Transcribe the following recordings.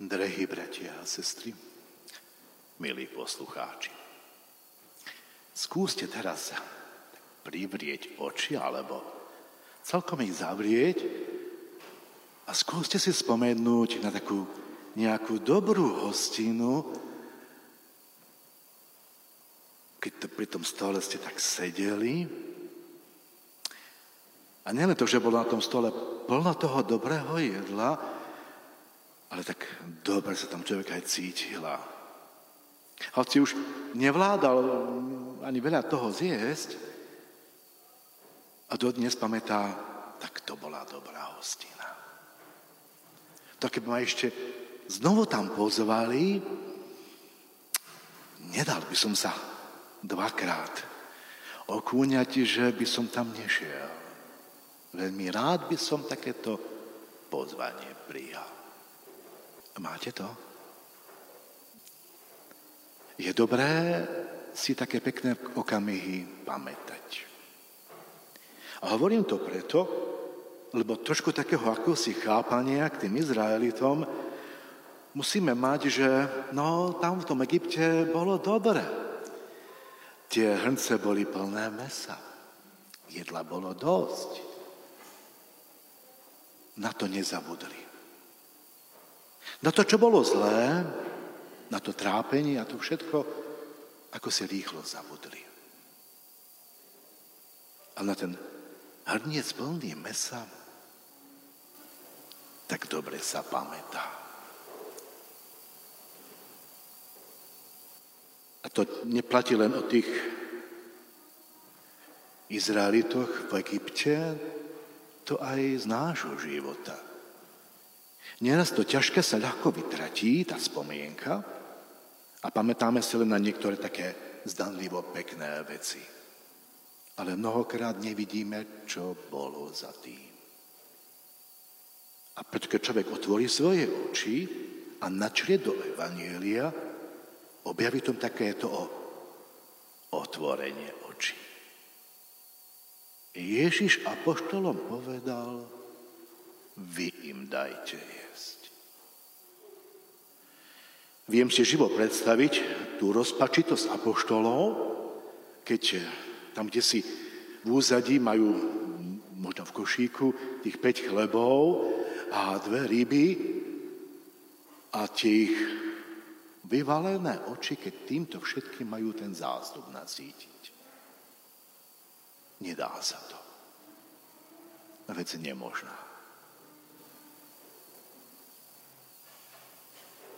Drahí bratia a sestry, milí poslucháči, skúste teraz privrieť oči alebo celkom ich zavrieť a skúste si spomenúť na takú nejakú dobrú hostinu, keď to pri tom stole ste tak sedeli. A nielen to, že bolo na tom stole plno toho dobrého jedla, ale tak dobre sa tam človek aj cítila. Hoci už nevládal ani veľa toho zjesť a dodnes pamätá, tak to bola dobrá hostina. To keby ma ešte znovu tam pozvali, nedal by som sa dvakrát okúňať, že by som tam nešiel. Veľmi rád by som takéto pozvanie prijal. Máte to? Je dobré si také pekné okamihy pamätať. A hovorím to preto, lebo trošku takého si chápania k tým Izraelitom musíme mať, že no, tam v tom Egypte bolo dobre. Tie hrnce boli plné mesa. Jedla bolo dosť. Na to nezabudli. Na to, čo bolo zlé, na to trápenie a to všetko, ako si rýchlo zabudli. A na ten hrniec plný mesa tak dobre sa pamätá. A to neplatí len o tých Izraelitoch v Egypte, to aj z nášho života. Nieraz to ťažké sa ľahko vytratí, tá spomienka, a pamätáme si len na niektoré také zdanlivo pekné veci. Ale mnohokrát nevidíme, čo bolo za tým. A preto, keď človek otvorí svoje oči a načrie do Evanielia, objaví tom takéto o otvorenie očí. Ježiš apoštolom povedal, vy im dajte jesť. Viem si živo predstaviť tú rozpačitosť apoštolov, keď tam, kde si v úzadí majú možno v košíku tých 5 chlebov a dve ryby a tie ich vyvalené oči, keď týmto všetkým majú ten zástup nasítiť. Nedá sa to. Vec nemožná.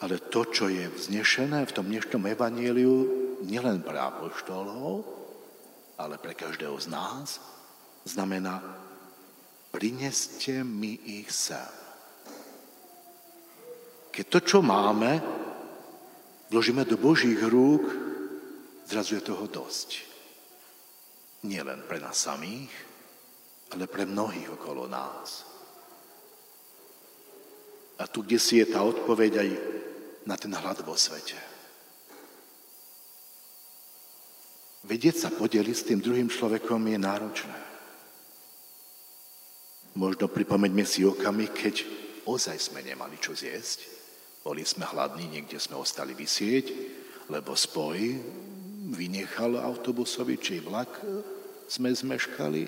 Ale to, čo je vznešené v tom dnešnom evaníliu, nielen pre apoštolov, ale pre každého z nás, znamená, prineste mi ich sem. Keď to, čo máme, vložíme do Božích rúk, zrazu je toho dosť. Nie len pre nás samých, ale pre mnohých okolo nás. A tu, kde si je tá odpoveď aj na ten hlad vo svete. Vedieť sa podeliť s tým druhým človekom je náročné. Možno pripomeňme si okamih, keď ozaj sme nemali čo zjesť. Boli sme hladní, niekde sme ostali vysieť, lebo spoj vynechal autobusový či vlak, sme zmeškali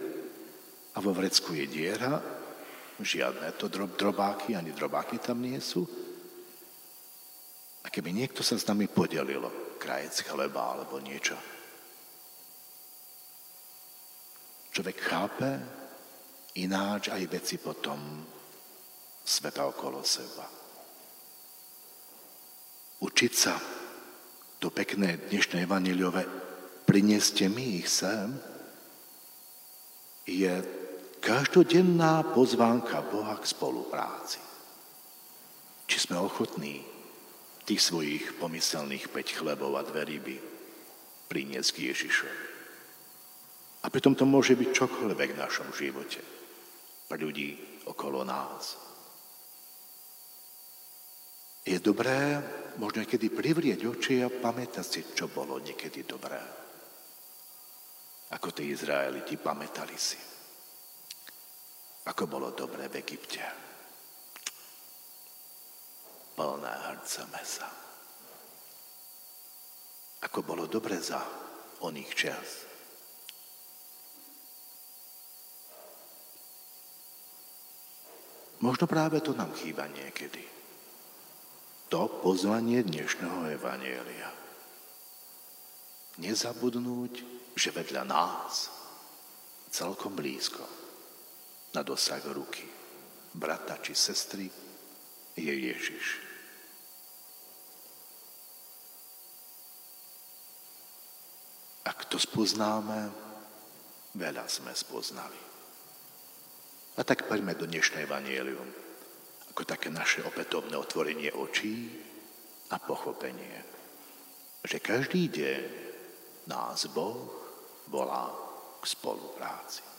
a vo vrecku je diera, žiadne to drob, drobáky, ani drobáky tam nie sú. Keby niekto sa s nami podelil krajec chleba alebo niečo, človek chápe ináč aj veci potom sveta okolo seba. Učiť sa to pekné dnešné evaniliové prineste mi ich sem, je každodenná pozvánka Boha k spolupráci. Či sme ochotní tých svojich pomyselných 5 chlebov a dve ryby priniesť k Ježišovi. A pritom to môže byť čokoľvek v našom živote pre ľudí okolo nás. Je dobré možno niekedy privrieť oči a pamätať si, čo bolo niekedy dobré. Ako tí Izraeliti pamätali si. Ako bolo dobré v Egypte. Plné hrce mesa. Ako bolo dobre za oných čas. Možno práve to nám chýba niekedy. To pozvanie dnešného Evanielia. Nezabudnúť, že vedľa nás, celkom blízko, na dosah ruky, brata či sestry, je Ježiš. Ak to spoznáme, veľa sme spoznali. A tak poďme do dnešnej Evangelium, ako také naše opätovné otvorenie očí a pochopenie, že každý deň nás Boh volá k spolupráci.